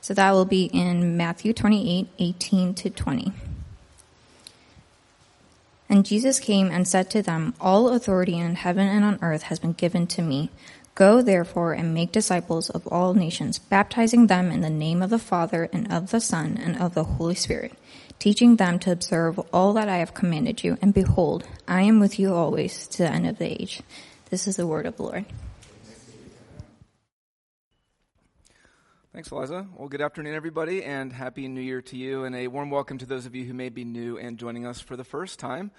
So that will be in Matthew 28, 18 to 20. And Jesus came and said to them, All authority in heaven and on earth has been given to me. Go therefore and make disciples of all nations, baptizing them in the name of the Father and of the Son and of the Holy Spirit, teaching them to observe all that I have commanded you. And behold, I am with you always to the end of the age. This is the word of the Lord. Thanks, Eliza. Well, good afternoon, everybody, and Happy New Year to you, and a warm welcome to those of you who may be new and joining us for the first time.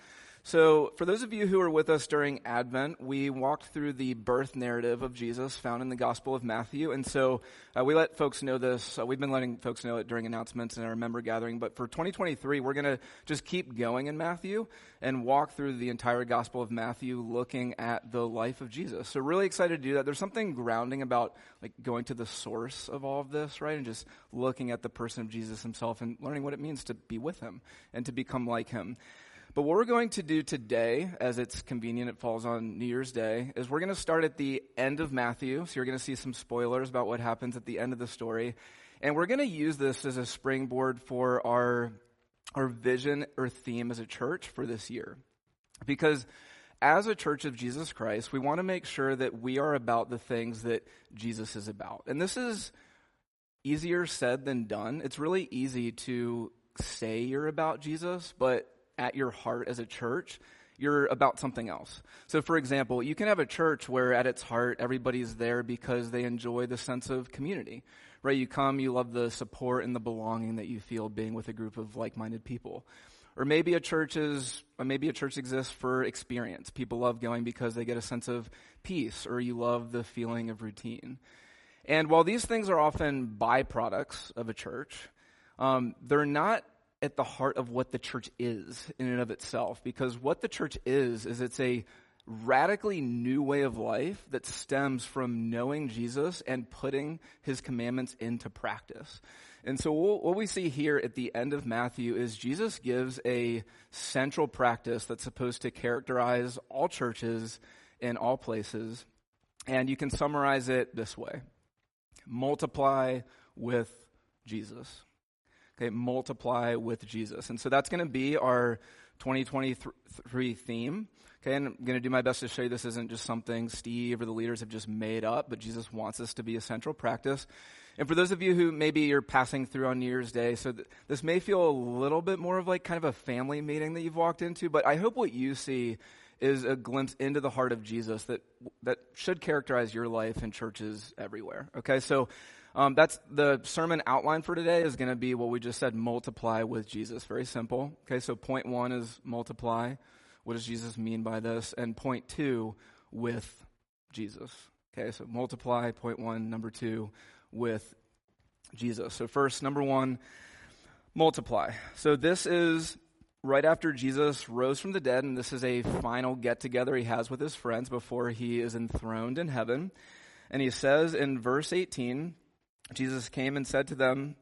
So, for those of you who were with us during Advent, we walked through the birth narrative of Jesus found in the Gospel of Matthew. And so, uh, we let folks know this. Uh, we've been letting folks know it during announcements and our member gathering. But for 2023, we're going to just keep going in Matthew and walk through the entire Gospel of Matthew looking at the life of Jesus. So, really excited to do that. There's something grounding about like going to the source of all of this, right? And just looking at the person of Jesus himself and learning what it means to be with him and to become like him. But what we're going to do today, as it's convenient, it falls on New Year's Day, is we're going to start at the end of Matthew. So you're going to see some spoilers about what happens at the end of the story. And we're going to use this as a springboard for our, our vision or theme as a church for this year. Because as a church of Jesus Christ, we want to make sure that we are about the things that Jesus is about. And this is easier said than done. It's really easy to say you're about Jesus, but at your heart as a church, you're about something else. So, for example, you can have a church where at its heart everybody's there because they enjoy the sense of community, right? You come, you love the support and the belonging that you feel being with a group of like-minded people. Or maybe a church is, maybe a church exists for experience. People love going because they get a sense of peace, or you love the feeling of routine. And while these things are often byproducts of a church, um, they're not at the heart of what the church is in and of itself. Because what the church is, is it's a radically new way of life that stems from knowing Jesus and putting his commandments into practice. And so what we see here at the end of Matthew is Jesus gives a central practice that's supposed to characterize all churches in all places. And you can summarize it this way. Multiply with Jesus. Okay, multiply with Jesus. And so that's going to be our 2023 theme. Okay, and I'm going to do my best to show you this isn't just something Steve or the leaders have just made up, but Jesus wants this to be a central practice. And for those of you who maybe you're passing through on New Year's Day, so th- this may feel a little bit more of like kind of a family meeting that you've walked into, but I hope what you see is a glimpse into the heart of Jesus that that should characterize your life in churches everywhere. Okay, so um, that's the sermon outline for today is going to be what we just said multiply with Jesus. Very simple. Okay, so point one is multiply. What does Jesus mean by this? And point two, with Jesus. Okay, so multiply, point one. Number two, with Jesus. So, first, number one, multiply. So, this is right after Jesus rose from the dead, and this is a final get together he has with his friends before he is enthroned in heaven. And he says in verse 18, Jesus came and said to them,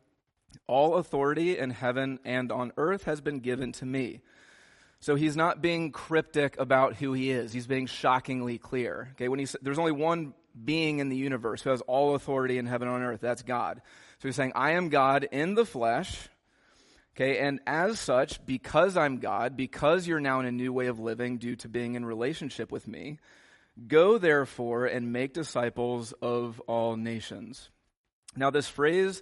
All authority in heaven and on earth has been given to me. So he's not being cryptic about who he is. He's being shockingly clear. Okay, when he there's only one being in the universe who has all authority in heaven and on earth. That's God. So he's saying, I am God in the flesh. Okay, and as such, because I'm God, because you're now in a new way of living due to being in relationship with me, go therefore and make disciples of all nations. Now, this phrase,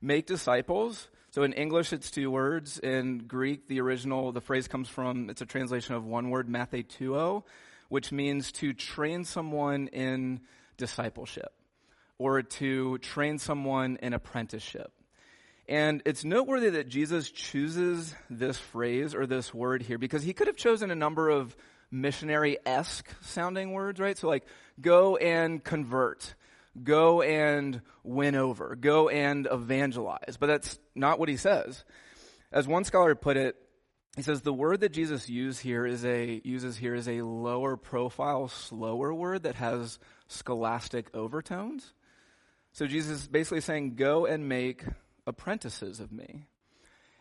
make disciples, so in English it's two words. In Greek, the original, the phrase comes from, it's a translation of one word, matheteuo, which means to train someone in discipleship or to train someone in apprenticeship. And it's noteworthy that Jesus chooses this phrase or this word here because he could have chosen a number of missionary esque sounding words, right? So, like, go and convert go and win over, go and evangelize. But that's not what he says. As one scholar put it, he says the word that Jesus here is a, uses here is a lower profile, slower word that has scholastic overtones. So Jesus is basically saying, go and make apprentices of me.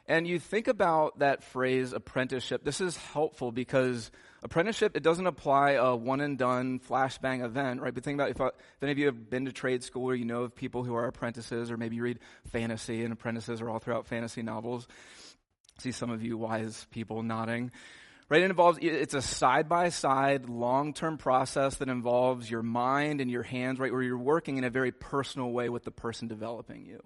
And you think about that phrase apprenticeship, this is helpful because Apprenticeship, it doesn't apply a one and done flashbang event, right? But think about if, uh, if any of you have been to trade school or you know of people who are apprentices, or maybe you read fantasy and apprentices are all throughout fantasy novels. see some of you wise people nodding. Right? It involves, it's a side by side, long term process that involves your mind and your hands, right? Where you're working in a very personal way with the person developing you.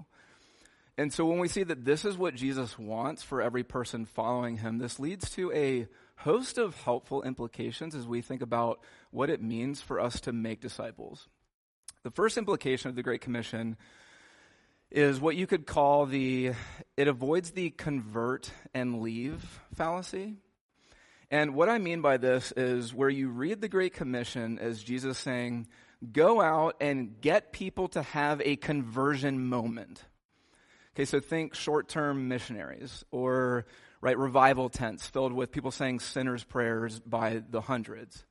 And so when we see that this is what Jesus wants for every person following him, this leads to a host of helpful implications as we think about what it means for us to make disciples. The first implication of the Great Commission is what you could call the it avoids the convert and leave fallacy. And what I mean by this is where you read the Great Commission as Jesus saying, go out and get people to have a conversion moment. Okay, so think short term missionaries or right? Revival tents filled with people saying sinners' prayers by the hundreds.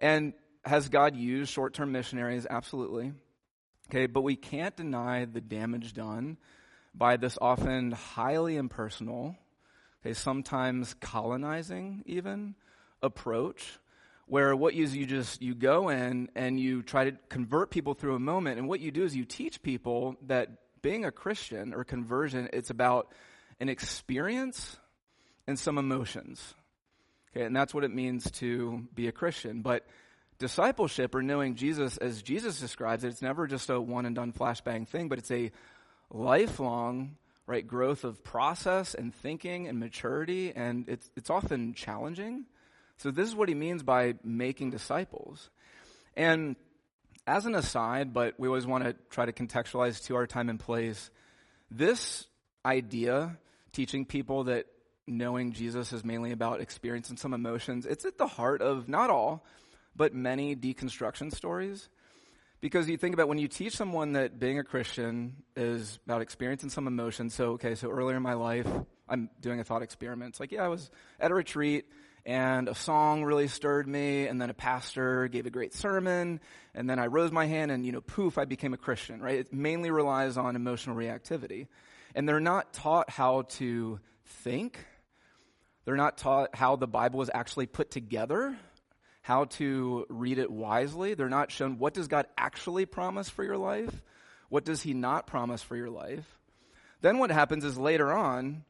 And has God used short term missionaries? Absolutely. Okay, but we can't deny the damage done by this often highly impersonal, okay, sometimes colonizing even approach where what you you just you go in and you try to convert people through a moment and what you do is you teach people that being a Christian or conversion it's about an experience and some emotions. Okay, and that's what it means to be a Christian. But discipleship or knowing Jesus as Jesus describes it, it's never just a one and done flashbang thing, but it's a lifelong right growth of process and thinking and maturity and it's it's often challenging. So this is what he means by making disciples. And as an aside, but we always want to try to contextualize to our time and place, this idea teaching people that knowing Jesus is mainly about experiencing some emotions, it's at the heart of not all, but many deconstruction stories. Because you think about when you teach someone that being a Christian is about experiencing some emotion. So, okay, so earlier in my life, I'm doing a thought experiment. It's like, yeah, I was at a retreat and a song really stirred me and then a pastor gave a great sermon and then I rose my hand and, you know, poof, I became a Christian, right? It mainly relies on emotional reactivity. And they're not taught how to think they're not taught how the Bible is actually put together, how to read it wisely. They're not shown what does God actually promise for your life? What does he not promise for your life? Then what happens is later on,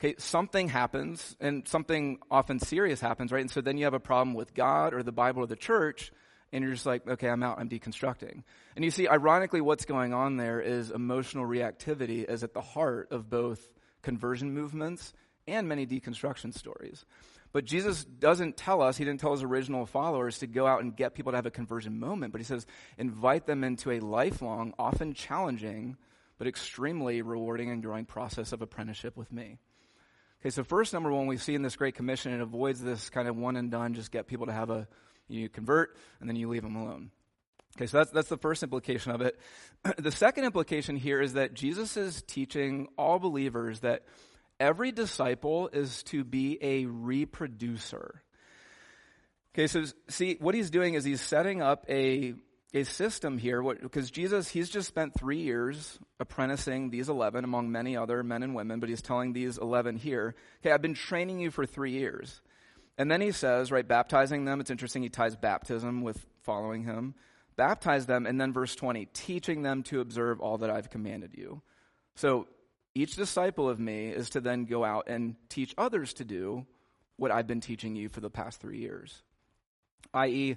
okay, something happens and something often serious happens, right? And so then you have a problem with God or the Bible or the church and you're just like, okay, I'm out, I'm deconstructing. And you see, ironically, what's going on there is emotional reactivity is at the heart of both conversion movements and many deconstruction stories. But Jesus doesn't tell us, he didn't tell his original followers to go out and get people to have a conversion moment, but he says invite them into a lifelong, often challenging, but extremely rewarding and growing process of apprenticeship with me. Okay, so first, number one, we see in this Great Commission, it avoids this kind of one and done, just get people to have a, you convert, and then you leave them alone. Okay, so that's, that's the first implication of it. the second implication here is that Jesus is teaching all believers that every disciple is to be a reproducer. Okay, so see, what he's doing is he's setting up a, a system here, because Jesus, he's just spent three years apprenticing these 11 among many other men and women, but he's telling these 11 here, okay, I've been training you for three years. And then he says, right, baptizing them, it's interesting, he ties baptism with following him. Baptize them, and then verse 20, teaching them to observe all that I've commanded you. So each disciple of me is to then go out and teach others to do what I've been teaching you for the past three years. I.e.,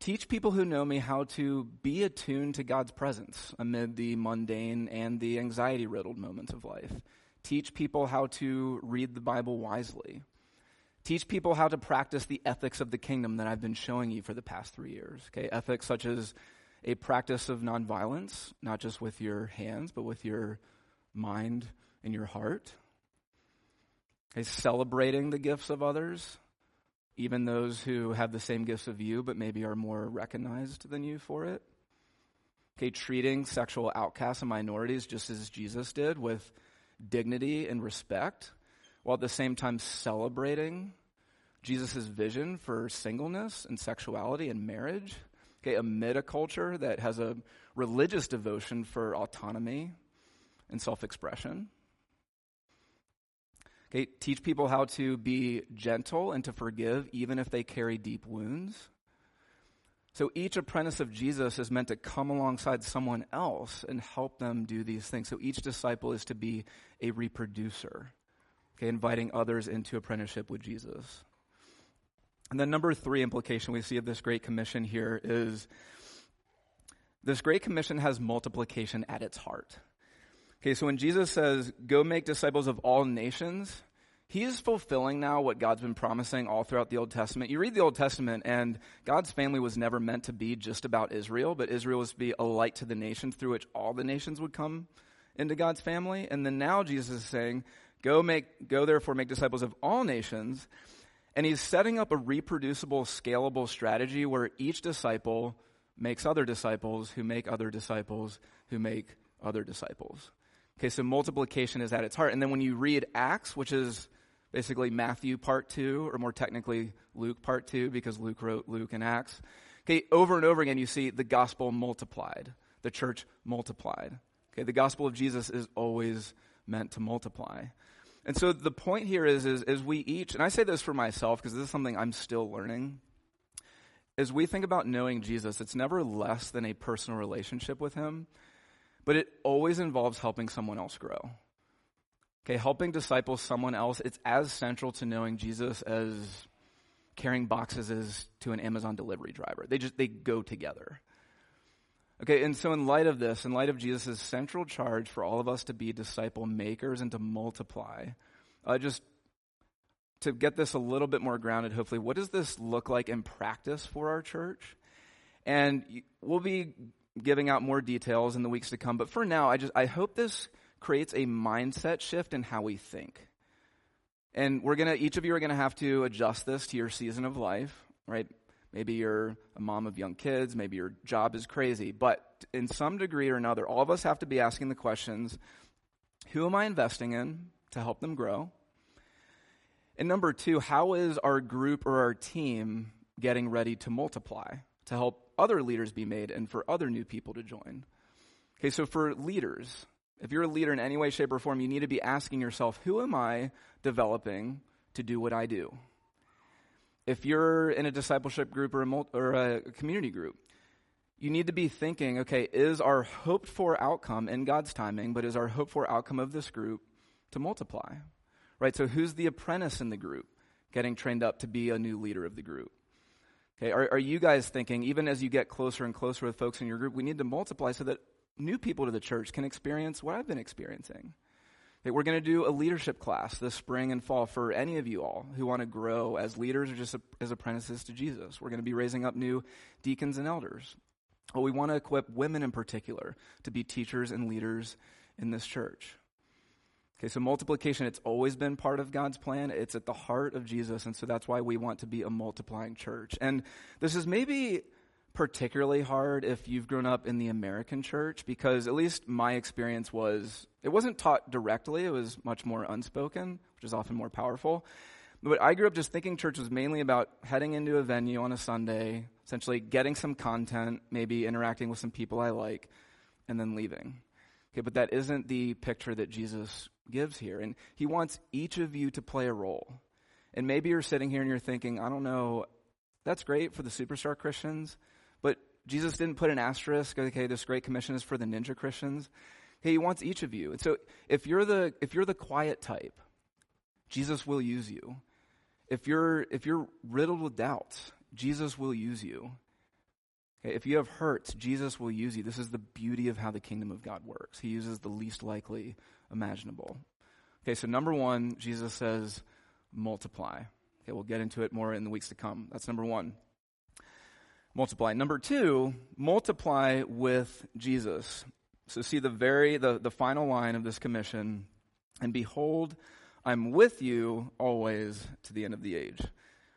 teach people who know me how to be attuned to God's presence amid the mundane and the anxiety riddled moments of life. Teach people how to read the Bible wisely. Teach people how to practice the ethics of the kingdom that I've been showing you for the past three years. Okay, ethics such as a practice of nonviolence, not just with your hands, but with your mind, and your heart. Is celebrating the gifts of others, even those who have the same gifts of you, but maybe are more recognized than you for it. Okay, treating sexual outcasts and minorities just as Jesus did with dignity and respect, while at the same time celebrating Jesus' vision for singleness and sexuality and marriage. Okay, amid a culture that has a religious devotion for autonomy and self expression. Okay, teach people how to be gentle and to forgive even if they carry deep wounds. So each apprentice of Jesus is meant to come alongside someone else and help them do these things. So each disciple is to be a reproducer, okay, inviting others into apprenticeship with Jesus. And then number three implication we see of this Great Commission here is this Great Commission has multiplication at its heart. Okay, so when Jesus says, go make disciples of all nations, he is fulfilling now what God's been promising all throughout the Old Testament. You read the Old Testament, and God's family was never meant to be just about Israel, but Israel was to be a light to the nations through which all the nations would come into God's family. And then now Jesus is saying, go make, go therefore make disciples of all nations. And he's setting up a reproducible, scalable strategy where each disciple makes other disciples who make other disciples who make other disciples. Okay, so multiplication is at its heart. And then when you read Acts, which is basically Matthew part two, or more technically Luke part two, because Luke wrote Luke and Acts, okay, over and over again you see the gospel multiplied, the church multiplied. Okay, the gospel of Jesus is always meant to multiply. And so the point here is, is, is we each, and I say this for myself because this is something I'm still learning, as we think about knowing Jesus, it's never less than a personal relationship with him but it always involves helping someone else grow. Okay, helping disciple someone else, it's as central to knowing Jesus as carrying boxes is to an Amazon delivery driver. They just, they go together. Okay, and so in light of this, in light of Jesus' central charge for all of us to be disciple makers and to multiply, uh, just to get this a little bit more grounded, hopefully, what does this look like in practice for our church? And we'll be giving out more details in the weeks to come. But for now, I just, I hope this creates a mindset shift in how we think. And we're gonna, each of you are gonna have to adjust this to your season of life, right? Maybe you're a mom of young kids, maybe your job is crazy, but in some degree or another, all of us have to be asking the questions, who am I investing in to help them grow? And number two, how is our group or our team getting ready to multiply, to help other leaders be made and for other new people to join. Okay, so for leaders, if you're a leader in any way, shape, or form, you need to be asking yourself, who am I developing to do what I do? If you're in a discipleship group or a, multi, or a community group, you need to be thinking, okay, is our hoped for outcome in God's timing, but is our hoped for outcome of this group to multiply? Right? So who's the apprentice in the group getting trained up to be a new leader of the group? Okay, are, are you guys thinking, even as you get closer and closer with folks in your group, we need to multiply so that new people to the church can experience what I've been experiencing? Okay, we're going to do a leadership class this spring and fall for any of you all who want to grow as leaders or just as apprentices to Jesus. We're going to be raising up new deacons and elders. Well, we want to equip women in particular to be teachers and leaders in this church. Okay, so multiplication, it's always been part of God's plan. It's at the heart of Jesus, and so that's why we want to be a multiplying church. And this is maybe particularly hard if you've grown up in the American church, because at least my experience was, it wasn't taught directly, it was much more unspoken, which is often more powerful. But I grew up just thinking church was mainly about heading into a venue on a Sunday, essentially getting some content, maybe interacting with some people I like, and then leaving. Okay, but that isn't the picture that Jesus gives here. And he wants each of you to play a role. And maybe you're sitting here and you're thinking, I don't know, that's great for the superstar Christians, but Jesus didn't put an asterisk, okay, this great commission is for the ninja Christians. Okay, he wants each of you. And so if you're the if you're the quiet type, Jesus will use you. If you're if you're riddled with doubts, Jesus will use you. Okay, if you have hurts, Jesus will use you. This is the beauty of how the kingdom of God works. He uses the least likely imaginable. Okay, so number one, Jesus says, multiply. Okay, we'll get into it more in the weeks to come. That's number one. Multiply. Number two, multiply with Jesus. So see the very, the, the final line of this commission, and behold, I'm with you always to the end of the age.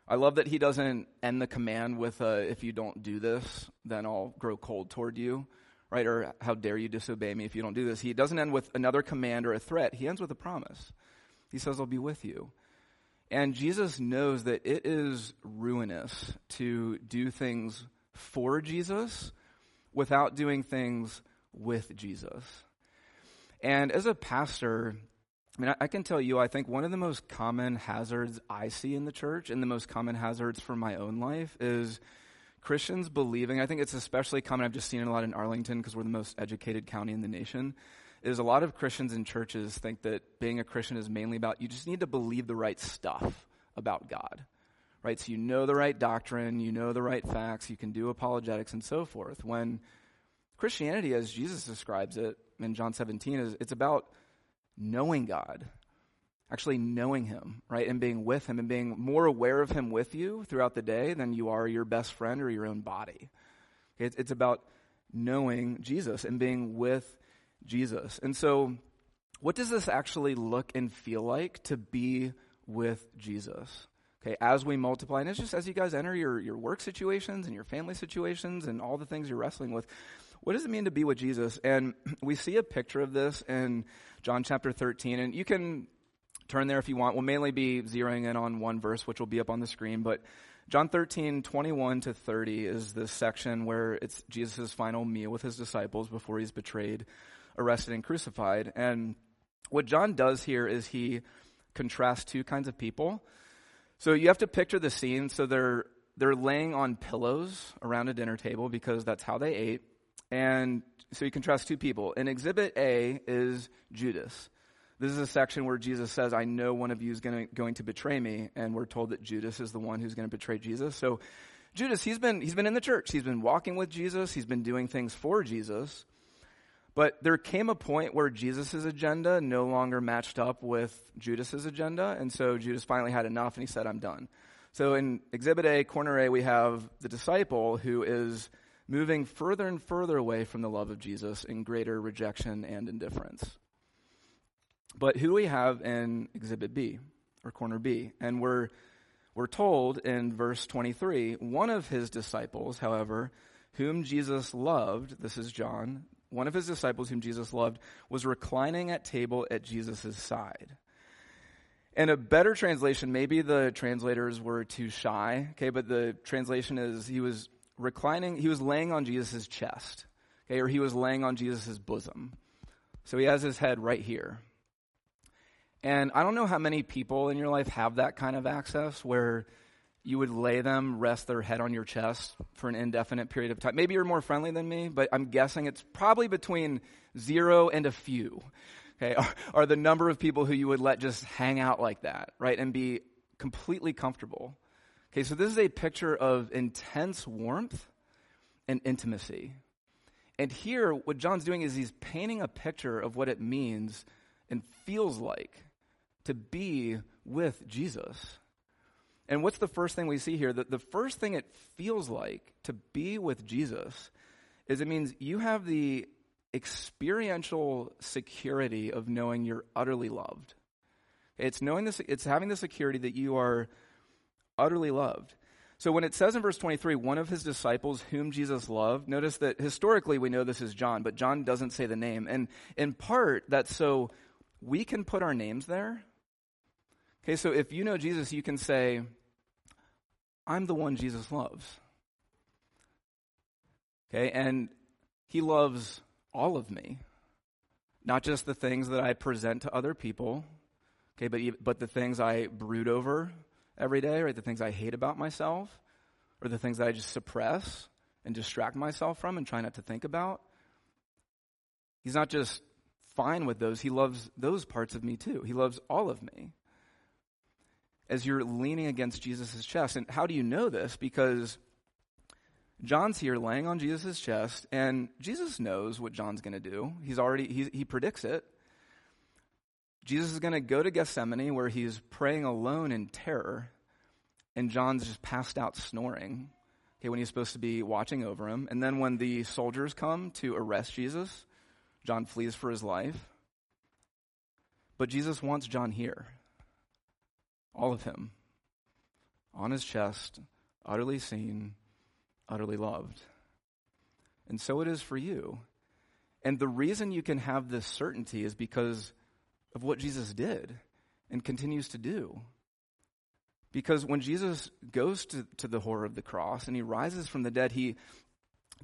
I love that he doesn't end the command with, a, if you don't do this, then I'll grow cold toward you right? Or how dare you disobey me if you don't do this? He doesn't end with another command or a threat. He ends with a promise. He says, I'll be with you. And Jesus knows that it is ruinous to do things for Jesus without doing things with Jesus. And as a pastor, I mean, I, can tell you, I think one of the most common hazards I see in the church and the most common hazards for my own life is Christians believing, I think it's especially common, I've just seen it a lot in Arlington because we're the most educated county in the nation, is a lot of Christians in churches think that being a Christian is mainly about you just need to believe the right stuff about God. Right? So you know the right doctrine, you know the right facts, you can do apologetics and so forth. When Christianity, as Jesus describes it in John 17, is it's about knowing God, actually knowing Him, right? And being with Him and being more aware of Him with you throughout the day than you are your best friend or your own body. It's, it's about knowing Jesus and being with Jesus. And so, what does this actually look and feel like to be with Jesus? Okay, as we multiply, and it's just as you guys enter your, your work situations and your family situations and all the things you're wrestling with, what does it mean to be with Jesus? And we see a picture of this in John chapter 13, and you can turn there if you want. We'll mainly be zeroing in on one verse, which will be up on the screen, but John 13, 21 to 30 is this section where it's Jesus' final meal with his disciples before he's betrayed, arrested, and crucified. And what John does here is he contrasts two kinds of people. So you have to picture the scene. So they're, they're laying on pillows around a dinner table because that's how they ate. And so you contrast two people. In Exhibit A is Judas. This is a section where Jesus says, I know one of you is gonna, going to betray me. And we're told that Judas is the one who's going to betray Jesus. So Judas, he's been, he's been in the church. He's been walking with Jesus. He's been doing things for Jesus. But there came a point where Jesus' agenda no longer matched up with Judas' agenda. And so Judas finally had enough and he said, I'm done. So in Exhibit A, corner A, we have the disciple who is moving further and further away from the love of Jesus in greater rejection and indifference. But who do we have in Exhibit B, or corner B? And we're, we're told in verse 23 one of his disciples, however, whom Jesus loved, this is John, one of his disciples whom Jesus loved, was reclining at table at Jesus' side. And a better translation, maybe the translators were too shy, okay, but the translation is he was reclining, he was laying on Jesus' chest, okay, or he was laying on Jesus' bosom. So he has his head right here. And I don't know how many people in your life have that kind of access where you would lay them, rest their head on your chest for an indefinite period of time. Maybe you're more friendly than me, but I'm guessing it's probably between zero and a few. Okay, are, are the number of people who you would let just hang out like that, right, and be completely comfortable. Okay, so this is a picture of intense warmth and intimacy. And here, what John's doing is he's painting a picture of what it means and feels like to be with Jesus. And what's the first thing we see here? The, the first thing it feels like to be with Jesus is it means you have the experiential security of knowing you're utterly loved. It's knowing this, it's having the security that you are utterly loved. So when it says in verse 23, one of his disciples whom Jesus loved, notice that historically we know this is John, but John doesn't say the name. And in part, that's so we can put our names there. Okay, so if you know Jesus, you can say, I'm the one Jesus loves. Okay, and he loves all of me, not just the things that I present to other people, okay, but, but the things I brood over every day, right? The things I hate about myself, or the things that I just suppress and distract myself from and try not to think about. He's not just fine with those, he loves those parts of me too. He loves all of me. As you're leaning against Jesus' chest. And how do you know this? Because John's here laying on Jesus' chest, and Jesus knows what John's going to do. He's already, he, he predicts it. Jesus is going to go to Gethsemane where he's praying alone in terror, and John's just passed out snoring. Okay, when he's supposed to be watching over him. And then when the soldiers come to arrest Jesus, John flees for his life. But Jesus wants John here. All of him. On his chest, utterly seen, utterly loved. And so it is for you. And the reason you can have this certainty is because of what Jesus did and continues to do. Because when Jesus goes to, to the horror of the cross and he rises from the dead, he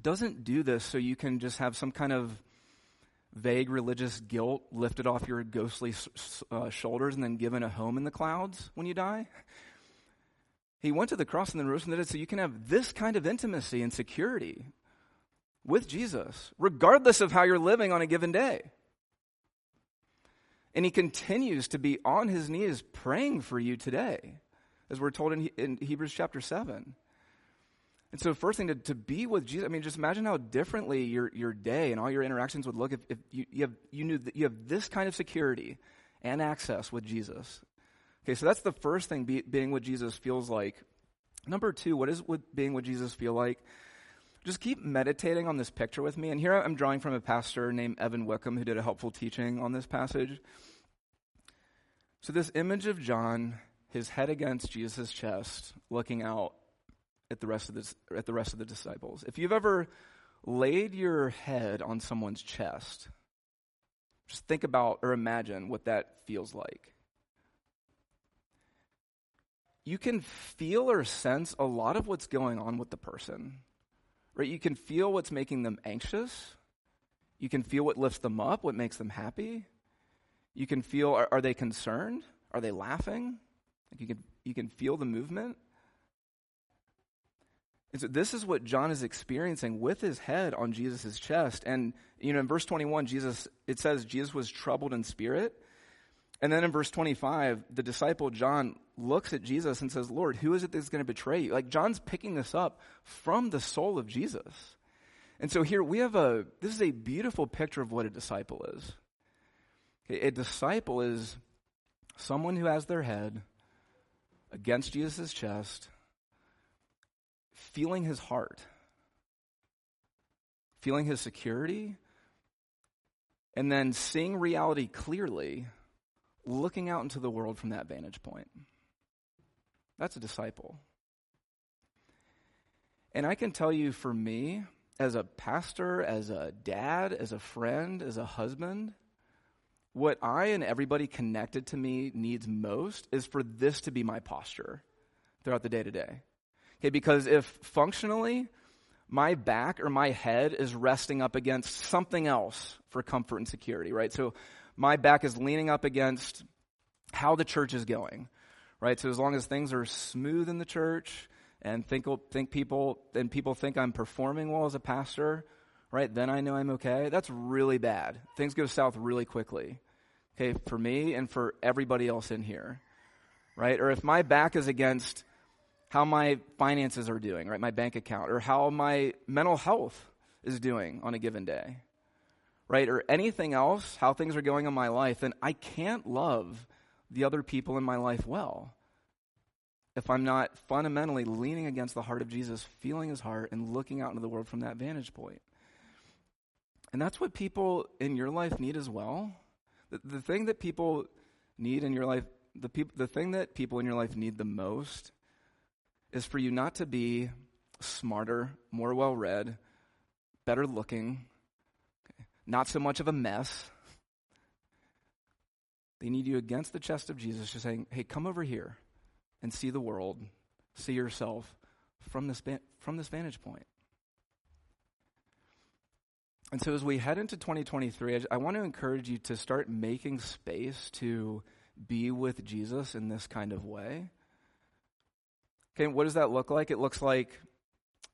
doesn't do this so you can just have some kind of vague religious guilt lifted off your ghostly uh, shoulders and then given a home in the clouds when you die. He went to the cross and then rose from the dead so you can have this kind of intimacy and security with Jesus, regardless of how you're living on a given day. And he continues to be on his knees praying for you today, as we're told in, in Hebrews chapter 7. And so, first thing to, to be with Jesus, I mean, just imagine how differently your, your day and all your interactions would look if, if you, you, have, you knew that you have this kind of security and access with Jesus. Okay, so that's the first thing be, being with Jesus feels like. Number two, what does being with Jesus feel like? Just keep meditating on this picture with me. And here I'm drawing from a pastor named Evan Wickham who did a helpful teaching on this passage. So, this image of John, his head against Jesus' chest, looking out at the rest of the, at the rest of the disciples. If you've ever laid your head on someone's chest, just think about or imagine what that feels like. You can feel or sense a lot of what's going on with the person. Right? You can feel what's making them anxious. You can feel what lifts them up, what makes them happy. You can feel are, are they concerned? Are they laughing? Like you can you can feel the movement. And so this is what John is experiencing with his head on Jesus' chest. And, you know, in verse 21, Jesus, it says Jesus was troubled in spirit. And then in verse 25, the disciple John looks at Jesus and says, Lord, who is it that's going to betray you? Like John's picking this up from the soul of Jesus. And so here we have a, this is a beautiful picture of what a disciple is. A disciple is someone who has their head against Jesus' chest feeling his heart, feeling his security, and then seeing reality clearly, looking out into the world from that vantage point. That's a disciple. And I can tell you for me, as a pastor, as a dad, as a friend, as a husband, what I and everybody connected to me needs most is for this to be my posture throughout the day to day. Okay, because if functionally my back or my head is resting up against something else for comfort and security, right? So my back is leaning up against how the church is going, right? So as long as things are smooth in the church and think, think people, and people think I'm performing well as a pastor, right? Then I know I'm okay. That's really bad. Things go south really quickly. Okay, for me and for everybody else in here, right? Or if my back is against how my finances are doing, right? My bank account, or how my mental health is doing on a given day, right? Or anything else, how things are going in my life, then I can't love the other people in my life well if I'm not fundamentally leaning against the heart of Jesus, feeling his heart, and looking out into the world from that vantage point. And that's what people in your life need as well. The, the thing that people need in your life, the, peop, the thing that people in your life need the most is for you not to be smarter, more well read, better looking, not so much of a mess. They need you against the chest of Jesus, just saying, hey, come over here and see the world, see yourself from this, from this vantage point. And so, as we head into 2023, I, I want to encourage you to start making space to be with Jesus in this kind of way. Okay, what does that look like? It looks like,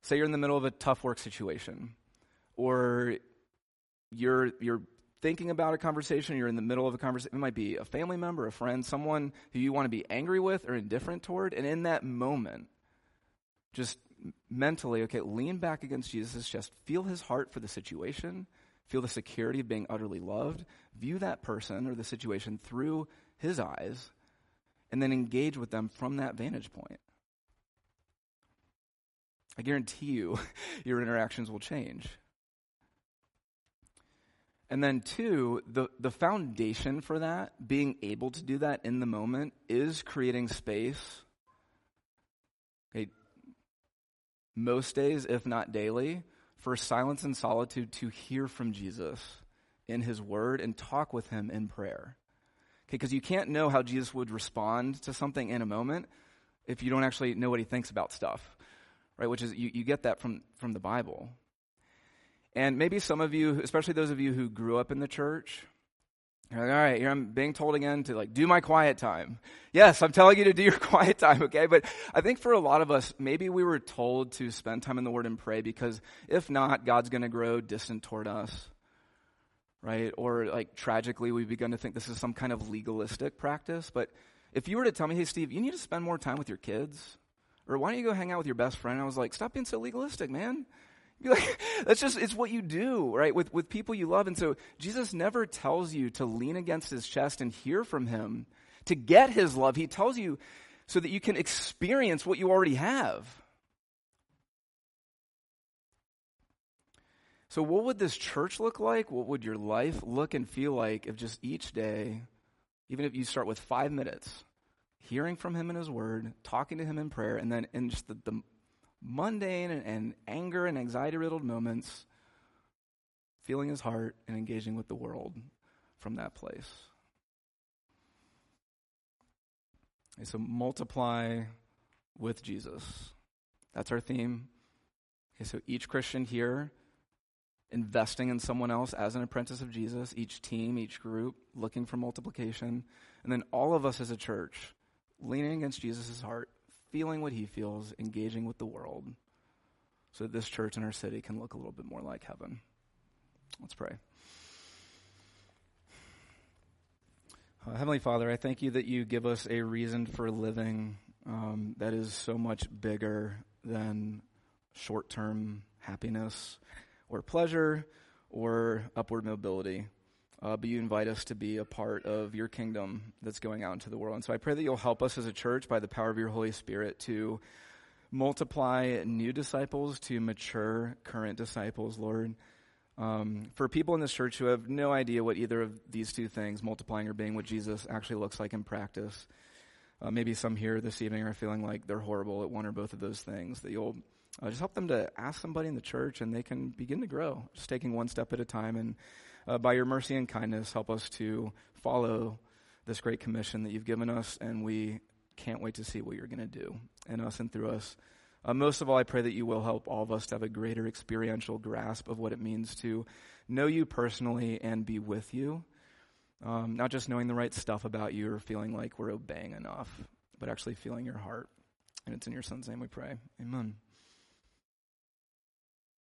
say, you're in the middle of a tough work situation, or you're you're thinking about a conversation, you're in the middle of a conversation. It might be a family member, a friend, someone who you want to be angry with or indifferent toward, and in that moment, just mentally, okay, lean back against Jesus' chest, feel his heart for the situation, feel the security of being utterly loved, view that person or the situation through his eyes, and then engage with them from that vantage point. I guarantee you, your interactions will change. And then, two, the, the foundation for that, being able to do that in the moment, is creating space. Okay, most days, if not daily, for silence and solitude to hear from Jesus in his word and talk with him in prayer. Okay, because you can't know how Jesus would respond to something in a moment if you don't actually know what he thinks about stuff right? Which is, you, you get that from, from the Bible. And maybe some of you, especially those of you who grew up in the church, you're like, all right, here I'm being told again to like do my quiet time. Yes, I'm telling you to do your quiet time, okay? But I think for a lot of us, maybe we were told to spend time in the Word and pray because if not, God's going to grow distant toward us, right? Or like tragically, we've begun to think this is some kind of legalistic practice. But if you were to tell me, hey, Steve, you need to spend more time with your kids, or why don't you go hang out with your best friend? I was like, stop being so legalistic, man. Be like, that's just, it's what you do, right? With, with people you love. And so Jesus never tells you to lean against his chest and hear from him to get his love. He tells you so that you can experience what you already have. So, what would this church look like? What would your life look and feel like if just each day, even if you start with five minutes, hearing from him in his word, talking to him in prayer, and then in just the, the mundane and, and anger and anxiety riddled moments, feeling his heart and engaging with the world from that place. Okay, so multiply with Jesus. That's our theme. Okay, so each Christian here investing in someone else as an apprentice of Jesus, each team, each group looking for multiplication, and then all of us as a church leaning against Jesus' heart feeling what he feels, engaging with the world, so that this church and our city can look a little bit more like heaven. Let's pray. Uh, Heavenly Father, I thank you that you give us a reason for living um, that is so much bigger than short term happiness or pleasure or upward mobility uh, but you invite us to be a part of your kingdom that's going out into the world. And so I pray that you'll help us as a church by the power of your Holy Spirit to multiply new disciples, to mature current disciples, Lord. Um, for people in this church who have no idea what either of these two things, multiplying or being with Jesus, actually looks like in practice, uh, maybe some here this evening are feeling like they're horrible at one or both of those things, that you'll uh, just help them to ask somebody in the church and they can begin to grow, just taking one step at a time and uh, by your mercy and kindness, help us to follow this great commission that you've given us, and we can't wait to see what you're going to do in us and through us. Uh, most of all, I pray that you will help all of us to have a greater experiential grasp of what it means to know you personally and be with you. Um, not just knowing the right stuff about you or feeling like we're obeying enough, but actually feeling your heart. And it's in your son's name we pray. Amen.